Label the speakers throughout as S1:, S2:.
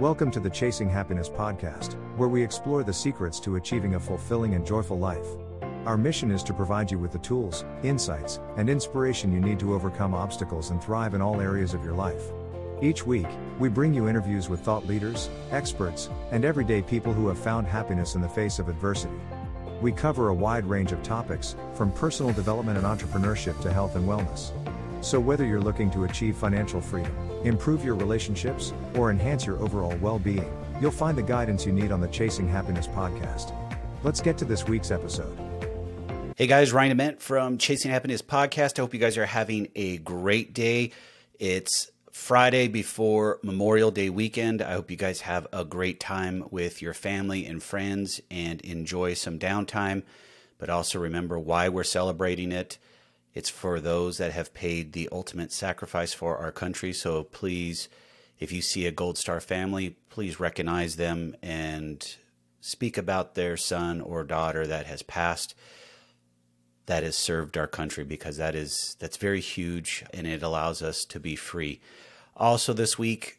S1: Welcome to the Chasing Happiness podcast, where we explore the secrets to achieving a fulfilling and joyful life. Our mission is to provide you with the tools, insights, and inspiration you need to overcome obstacles and thrive in all areas of your life. Each week, we bring you interviews with thought leaders, experts, and everyday people who have found happiness in the face of adversity. We cover a wide range of topics, from personal development and entrepreneurship to health and wellness. So, whether you're looking to achieve financial freedom, improve your relationships, or enhance your overall well being, you'll find the guidance you need on the Chasing Happiness podcast. Let's get to this week's episode.
S2: Hey guys, Ryan DeMent from Chasing Happiness podcast. I hope you guys are having a great day. It's Friday before Memorial Day weekend. I hope you guys have a great time with your family and friends and enjoy some downtime. But also remember why we're celebrating it. It's for those that have paid the ultimate sacrifice for our country. So please, if you see a Gold Star family, please recognize them and speak about their son or daughter that has passed that has served our country because that is that's very huge and it allows us to be free. Also this week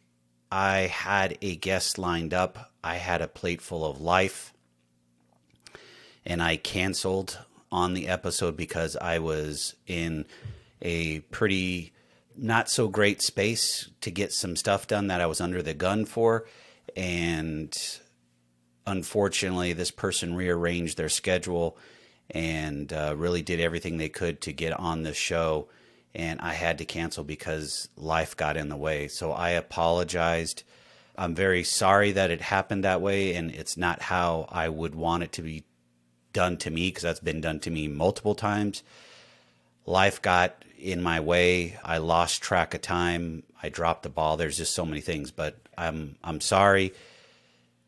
S2: I had a guest lined up. I had a plate full of life and I canceled on the episode because I was in a pretty not so great space to get some stuff done that I was under the gun for. And unfortunately, this person rearranged their schedule and uh, really did everything they could to get on the show. And I had to cancel because life got in the way. So I apologized. I'm very sorry that it happened that way, and it's not how I would want it to be done to me because that's been done to me multiple times. Life got in my way. I lost track of time. I dropped the ball. There's just so many things, but I'm I'm sorry.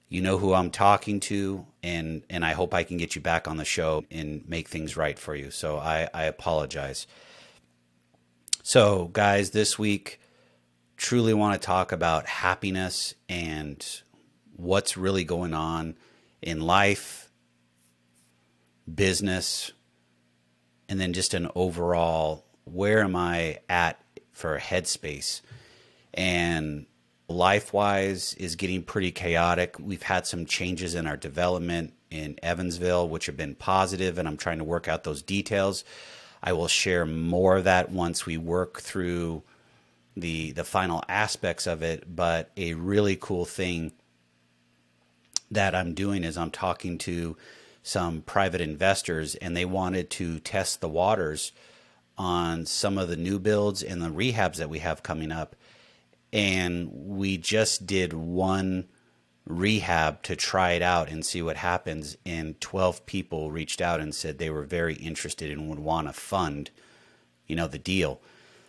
S2: You know who I'm talking to, and and I hope I can get you back on the show and make things right for you. So I I apologize. So guys, this week truly want to talk about happiness and what's really going on in life business, and then just an overall where am I at for headspace? And life wise is getting pretty chaotic. We've had some changes in our development in Evansville, which have been positive, and I'm trying to work out those details. I will share more of that once we work through the the final aspects of it. But a really cool thing that I'm doing is I'm talking to some private investors and they wanted to test the waters on some of the new builds and the rehabs that we have coming up. And we just did one rehab to try it out and see what happens. And 12 people reached out and said they were very interested and would want to fund, you know, the deal.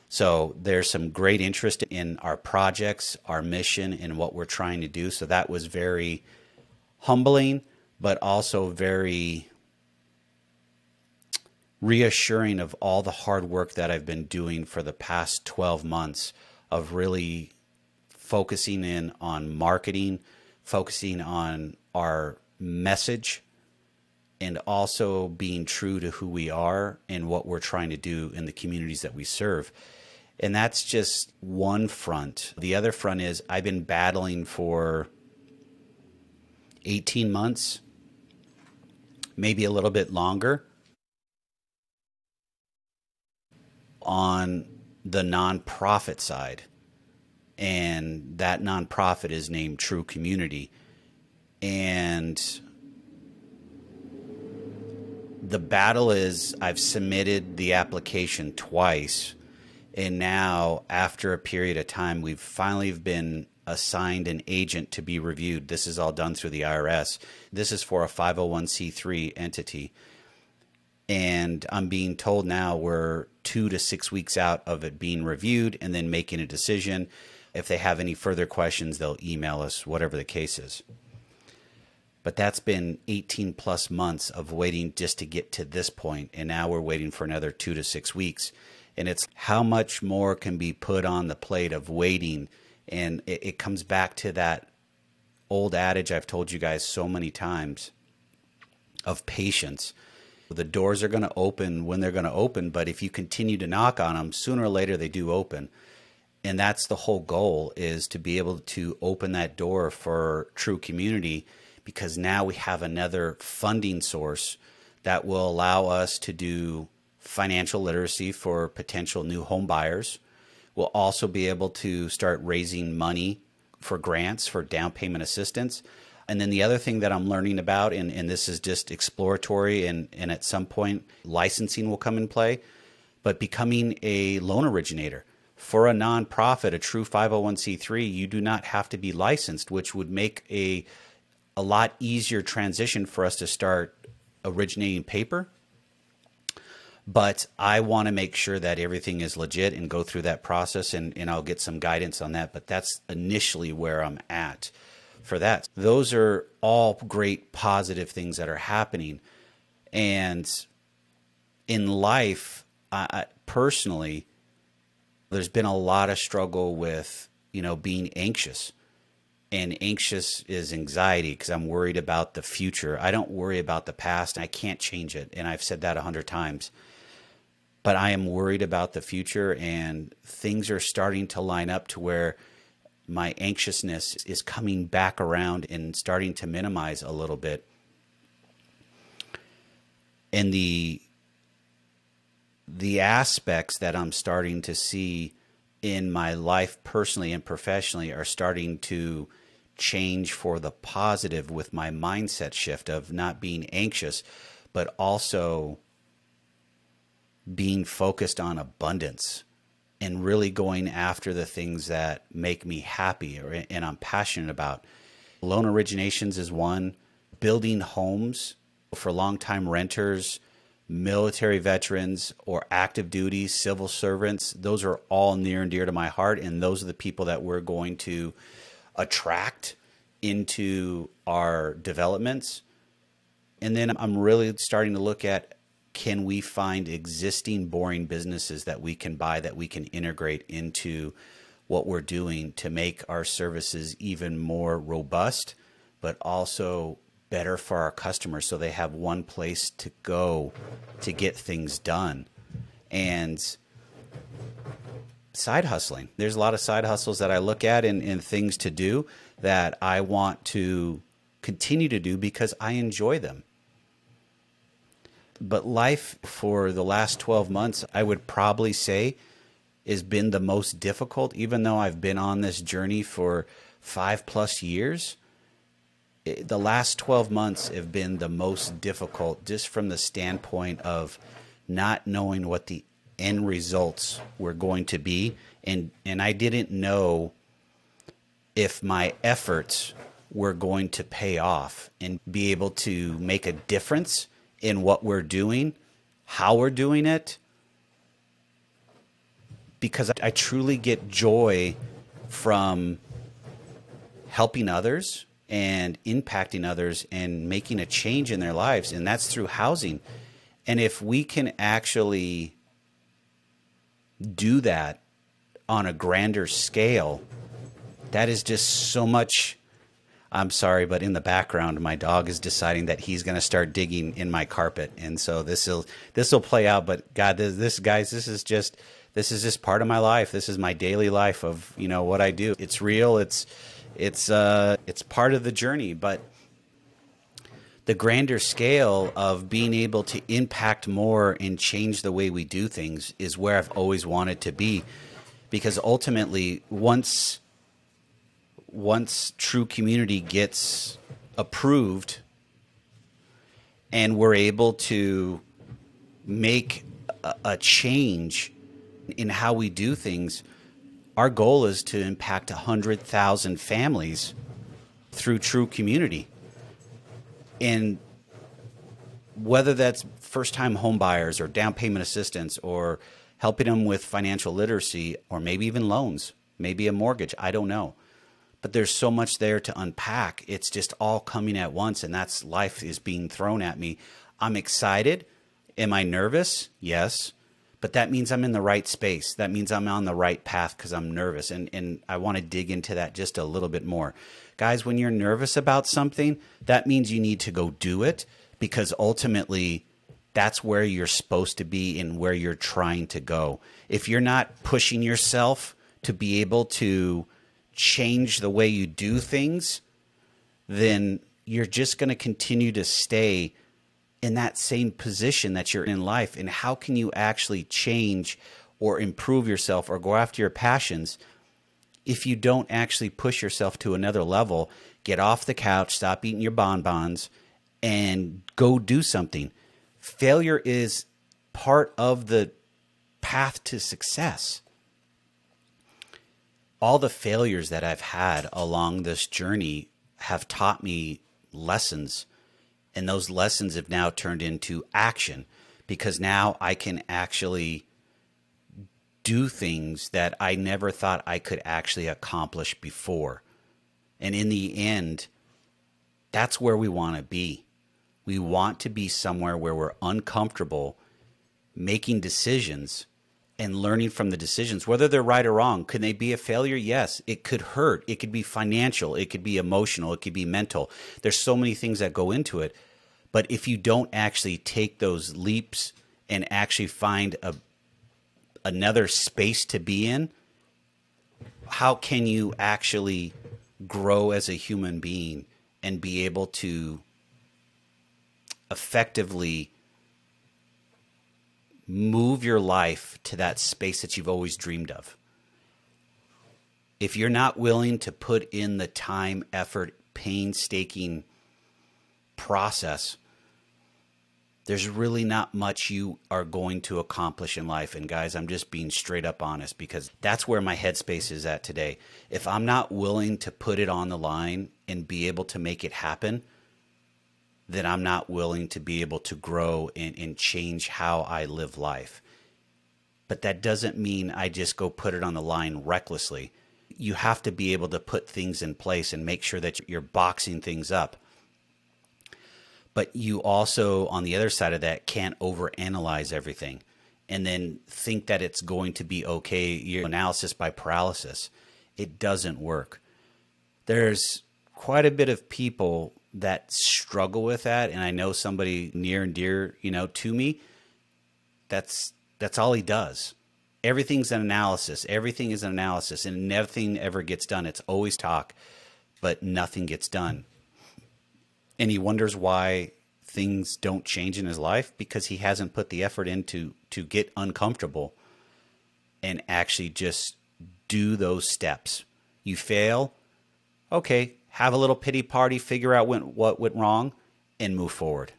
S2: So there's some great interest in our projects, our mission, and what we're trying to do. So that was very humbling but also very reassuring of all the hard work that I've been doing for the past 12 months of really focusing in on marketing, focusing on our message, and also being true to who we are and what we're trying to do in the communities that we serve. And that's just one front. The other front is I've been battling for 18 months maybe a little bit longer on the nonprofit side. And that nonprofit is named True Community. And the battle is I've submitted the application twice. And now, after a period of time, we've finally been assigned an agent to be reviewed. This is all done through the IRS. This is for a 501c3 entity. And I'm being told now we're two to six weeks out of it being reviewed and then making a decision. If they have any further questions, they'll email us, whatever the case is. But that's been 18 plus months of waiting just to get to this point, And now we're waiting for another two to six weeks. And it's how much more can be put on the plate of waiting and it, it comes back to that old adage I've told you guys so many times of patience. The doors are going to open when they're going to open, but if you continue to knock on them, sooner or later they do open. and that's the whole goal is to be able to open that door for true community because now we have another funding source that will allow us to do financial literacy for potential new home buyers. We'll also be able to start raising money for grants for down payment assistance. And then the other thing that I'm learning about, and, and this is just exploratory, and, and at some point licensing will come in play, but becoming a loan originator. For a nonprofit, a true 501c3, you do not have to be licensed, which would make a a lot easier transition for us to start originating paper. But I want to make sure that everything is legit and go through that process, and, and I'll get some guidance on that. But that's initially where I'm at for that. Those are all great positive things that are happening. And in life, I, personally, there's been a lot of struggle with, you know, being anxious and anxious is anxiety because I'm worried about the future. I don't worry about the past. I can't change it. And I've said that a hundred times. But I am worried about the future, and things are starting to line up to where my anxiousness is coming back around and starting to minimize a little bit. And the the aspects that I'm starting to see in my life personally and professionally are starting to change for the positive with my mindset shift of not being anxious, but also being focused on abundance and really going after the things that make me happy or, and I'm passionate about. Loan originations is one, building homes for long-time renters, military veterans or active duty civil servants. Those are all near and dear to my heart and those are the people that we're going to attract into our developments. And then I'm really starting to look at can we find existing boring businesses that we can buy that we can integrate into what we're doing to make our services even more robust, but also better for our customers so they have one place to go to get things done. And side hustling. There's a lot of side hustles that I look at and, and things to do that I want to continue to do because I enjoy them. But life for the last 12 months, I would probably say, has been the most difficult, even though I've been on this journey for five plus years. the last 12 months have been the most difficult just from the standpoint of not knowing what the end results were going to be. And and I didn't know if my efforts were going to pay off and be able to make a difference in what we're doing, how we're doing it. Because I truly get joy from helping others and impacting others and making a change in their lives. And that's through housing. And if we can actually do that on a grander scale, that is just so much. I'm sorry, but in the background, my dog is deciding that he's going to start digging in my carpet, and so this will this will play out. But God, this, this guys, this is just this is just part of my life. This is my daily life of you know what I do. It's real. It's it's uh it's part of the journey, but the grander scale of being able to impact more and change the way we do things is where I've always wanted to be. Because ultimately once once true community gets approved and we're able to make a, a change in how we do things our goal is to impact 100,000 families through true community and whether that's first time home buyers or down payment assistance or helping them with financial literacy or maybe even loans, maybe a mortgage, I don't know. But there's so much there to unpack. It's just all coming at once and that's life is being thrown at me. I'm excited. Am I nervous? Yes. But that means I'm in the right space. That means I'm on the right path because I'm nervous. And, and I want to dig into that just a little bit more. Guys, when you're nervous about something, that means you need to go do it because ultimately that's where you're supposed to be and where you're trying to go. If you're not pushing yourself to be able to change the way you do things, then you're just going to continue to stay in that same position that you're in life. And how can you actually change or improve yourself or go after your passions if you don't actually push yourself to another level? Get off the couch, stop eating your bonbons, and go do something. Failure is part of the path to success. All the failures that I've had along this journey have taught me lessons. And those lessons have now turned into action because now I can actually do things that I never thought I could actually accomplish before. And in the end, that's where we want to be. We want to be somewhere where we're uncomfortable making decisions and learning from the decisions, whether they're right or wrong. Can they be a failure? Yes. It could hurt. It could be financial. It could be emotional. It could be mental. There's so many things that go into it. But if you don't actually take those leaps and actually find a another space to be in, how can you actually grow as a human being and be able to effectively move your life to that space that you've always dreamed of. If you're not willing to put in the time, effort, painstaking process, there's really not much you are going to accomplish in life. And guys, I'm just being straight up honest because that's where my headspace is at today. If I'm not willing to put it on the line and be able to make it happen, that I'm not willing to be able to grow and, and change how I live life. But that doesn't mean I just go put it on the line recklessly. You have to be able to put things in place and make sure that you're boxing things up. But you also, on the other side of that, can't overanalyze everything and then think that it's going to be okay. Your analysis by paralysis, it doesn't work. There's quite a bit of people that struggle with that and I know somebody near and dear, you know, to me, that's that's all he does. Everything's an analysis. Everything is an analysis and nothing ever gets done. It's always talk, but nothing gets done. And he wonders why things don't change in his life because he hasn't put the effort into to get uncomfortable and actually just do those steps. You fail, okay, have a little pity party, figure out what went wrong, and move forward.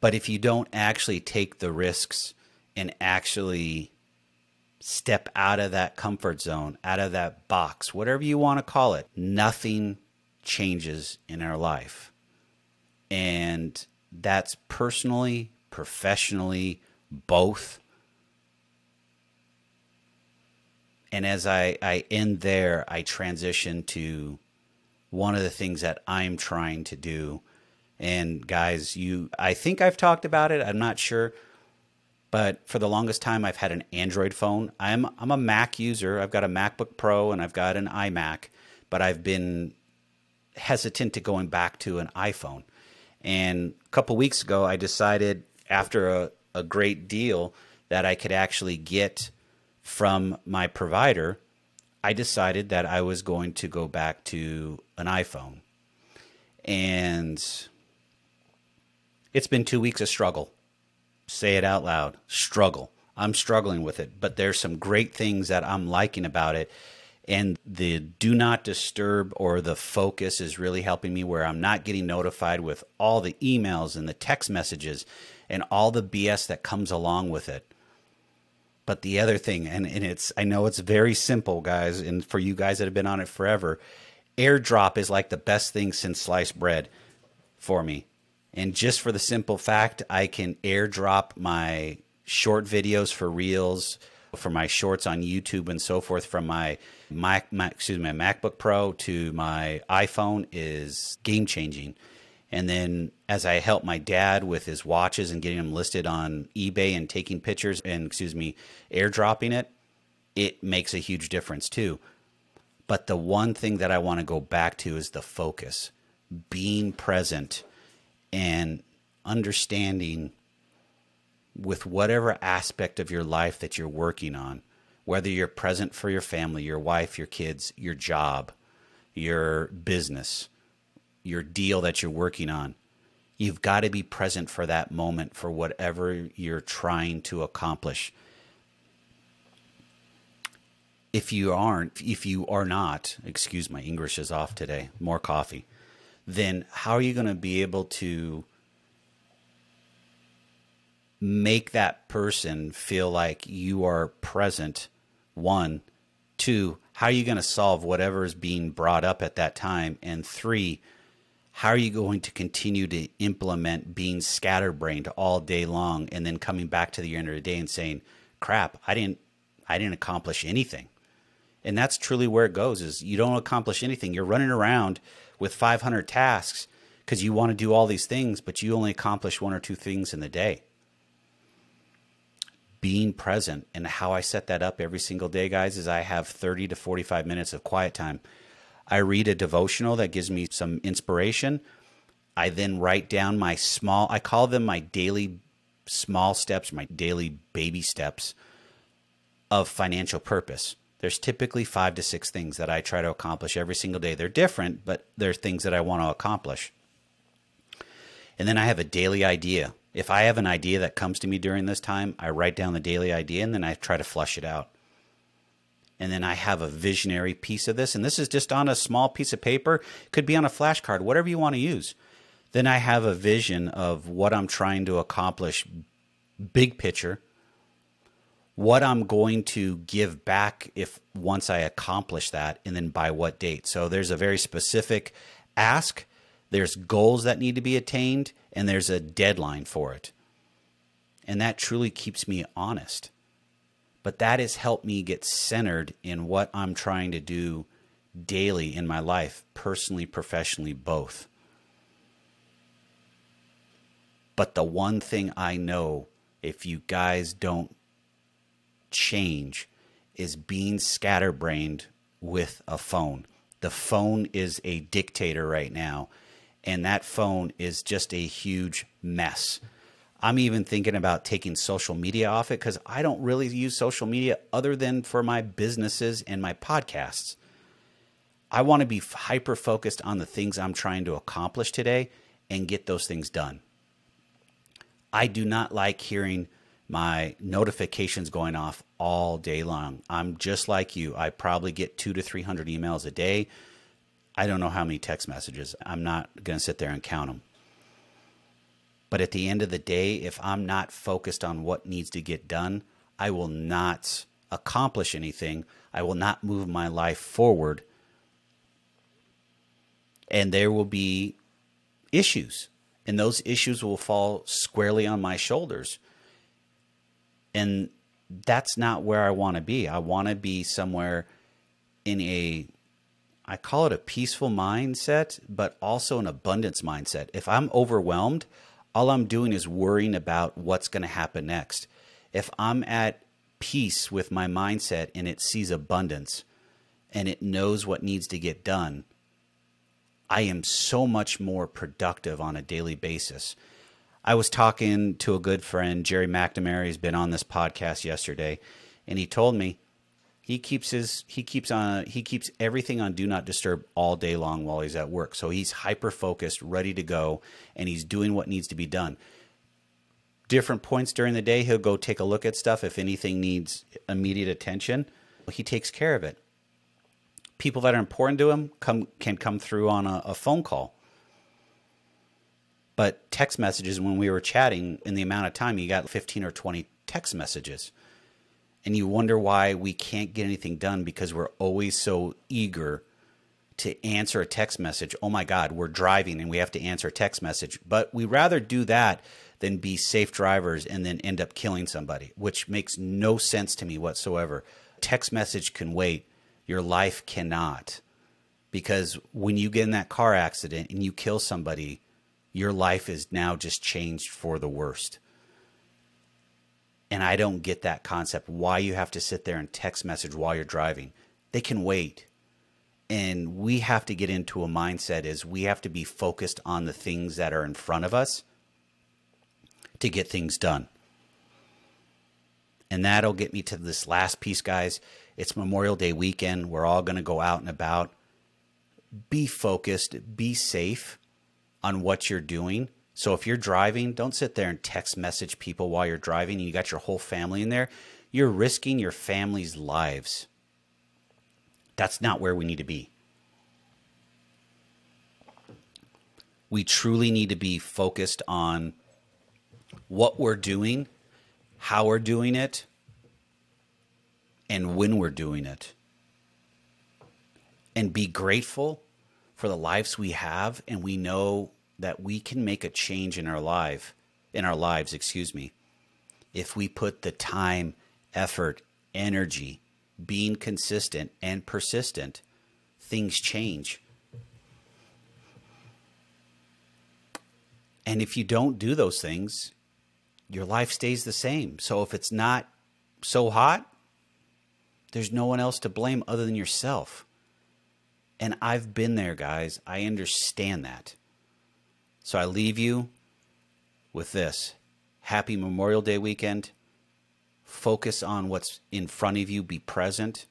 S2: But if you don't actually take the risks and actually step out of that comfort zone, out of that box, whatever you want to call it, nothing changes in our life. And that's personally, professionally, both. And as I, I end there, I transition to one of the things that I'm trying to do. And guys, you, I think I've talked about it. I'm not sure, but for the longest time, I've had an Android phone. I'm I'm a Mac user. I've got a MacBook Pro and I've got an iMac, but I've been hesitant to going back to an iPhone. And a couple weeks ago, I decided after a, a great deal that I could actually get from my provider, I decided that I was going to go back to an iPhone. And it's been two weeks of struggle. Say it out loud struggle. I'm struggling with it, but there's some great things that I'm liking about it. And the do not disturb or the focus is really helping me where I'm not getting notified with all the emails and the text messages and all the BS that comes along with it. But the other thing, and, and it's, I know it's very simple, guys, and for you guys that have been on it forever, airdrop is like the best thing since sliced bread for me. And just for the simple fact, I can airdrop my short videos for reels, for my shorts on YouTube and so forth from my Mac, my, excuse me, my MacBook Pro to my iPhone is game changing. And then as I help my dad with his watches and getting them listed on eBay and taking pictures and, excuse me, airdropping it, it makes a huge difference too. But the one thing that I want to go back to is the focus, being present and understanding with whatever aspect of your life that you're working on, whether you're present for your family, your wife, your kids, your job, your business, your deal that you're working on. You've got to be present for that moment for whatever you're trying to accomplish. If you aren't, if you are not, excuse my English is off today, more coffee, then how are you going to be able to make that person feel like you are present? One, two, how are you going to solve whatever is being brought up at that time? And three, how are you going to continue to implement being scatterbrained all day long and then coming back to the end of the day and saying, crap, I didn't, I didn't accomplish anything. And that's truly where it goes is you don't accomplish anything. You're running around with 500 tasks because you want to do all these things, but you only accomplish one or two things in the day. Being present and how I set that up every single day, guys, is I have 30 to 45 minutes of quiet time I read a devotional that gives me some inspiration. I then write down my small, I call them my daily small steps, my daily baby steps of financial purpose. There's typically five to six things that I try to accomplish every single day. They're different, but they're things that I want to accomplish. And then I have a daily idea. If I have an idea that comes to me during this time, I write down the daily idea and then I try to flush it out and then I have a visionary piece of this, and this is just on a small piece of paper, could be on a flashcard, whatever you want to use. Then I have a vision of what I'm trying to accomplish, big picture, what I'm going to give back if once I accomplish that, and then by what date. So there's a very specific ask, there's goals that need to be attained, and there's a deadline for it. And that truly keeps me honest but that has helped me get centered in what I'm trying to do daily in my life, personally, professionally, both. But the one thing I know, if you guys don't change, is being scatterbrained with a phone. The phone is a dictator right now, and that phone is just a huge mess. I'm even thinking about taking social media off it because I don't really use social media other than for my businesses and my podcasts. I want to be hyper focused on the things I'm trying to accomplish today and get those things done. I do not like hearing my notifications going off all day long. I'm just like you. I probably get two to 300 emails a day. I don't know how many text messages. I'm not going to sit there and count them. But at the end of the day, if I'm not focused on what needs to get done, I will not accomplish anything. I will not move my life forward. And there will be issues, and those issues will fall squarely on my shoulders. And that's not where I want to be. I want to be somewhere in a I call it a peaceful mindset, but also an abundance mindset. If I'm overwhelmed, all I'm doing is worrying about what's going to happen next. If I'm at peace with my mindset and it sees abundance and it knows what needs to get done, I am so much more productive on a daily basis. I was talking to a good friend, Jerry McNamara, who's been on this podcast yesterday, and he told me he keeps his he keeps on he keeps everything on do not disturb all day long while he's at work. So he's hyper focused ready to go and he's doing what needs to be done. Different points during the day he'll go take a look at stuff if anything needs immediate attention. He takes care of it. People that are important to him come can come through on a, a phone call. But text messages when we were chatting in the amount of time he got 15 or 20 text messages and you wonder why we can't get anything done because we're always so eager to answer a text message. Oh my God, we're driving and we have to answer a text message. But we rather do that than be safe drivers and then end up killing somebody, which makes no sense to me whatsoever. Text message can wait, your life cannot. Because when you get in that car accident and you kill somebody, your life is now just changed for the worst. And I don't get that concept why you have to sit there and text message while you're driving. They can wait. And we have to get into a mindset is we have to be focused on the things that are in front of us to get things done. And that'll get me to this last piece, guys. It's Memorial Day weekend. We're all going to go out and about. Be focused, be safe on what you're doing. So if you're driving, don't sit there and text message people while you're driving and you got your whole family in there. You're risking your family's lives. That's not where we need to be. We truly need to be focused on what we're doing, how we're doing it, and when we're doing it. And be grateful for the lives we have and we know that we can make a change in our life in our lives, excuse me, if we put the time, effort, energy, being consistent and persistent, things change. And if you don't do those things, your life stays the same. So if it's not so hot, there's no one else to blame other than yourself. And I've been there, guys. I understand that. So I leave you with this happy Memorial Day weekend. Focus on what's in front of you, be present,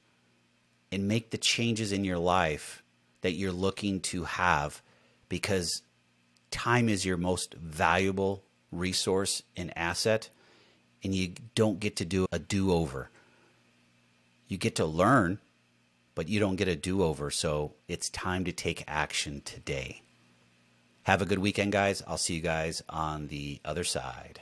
S2: and make the changes in your life that you're looking to have because time is your most valuable resource and asset, and you don't get to do a do over. You get to learn, but you don't get a do over. So it's time to take action today. Have a good weekend, guys. I'll see you guys on the other side.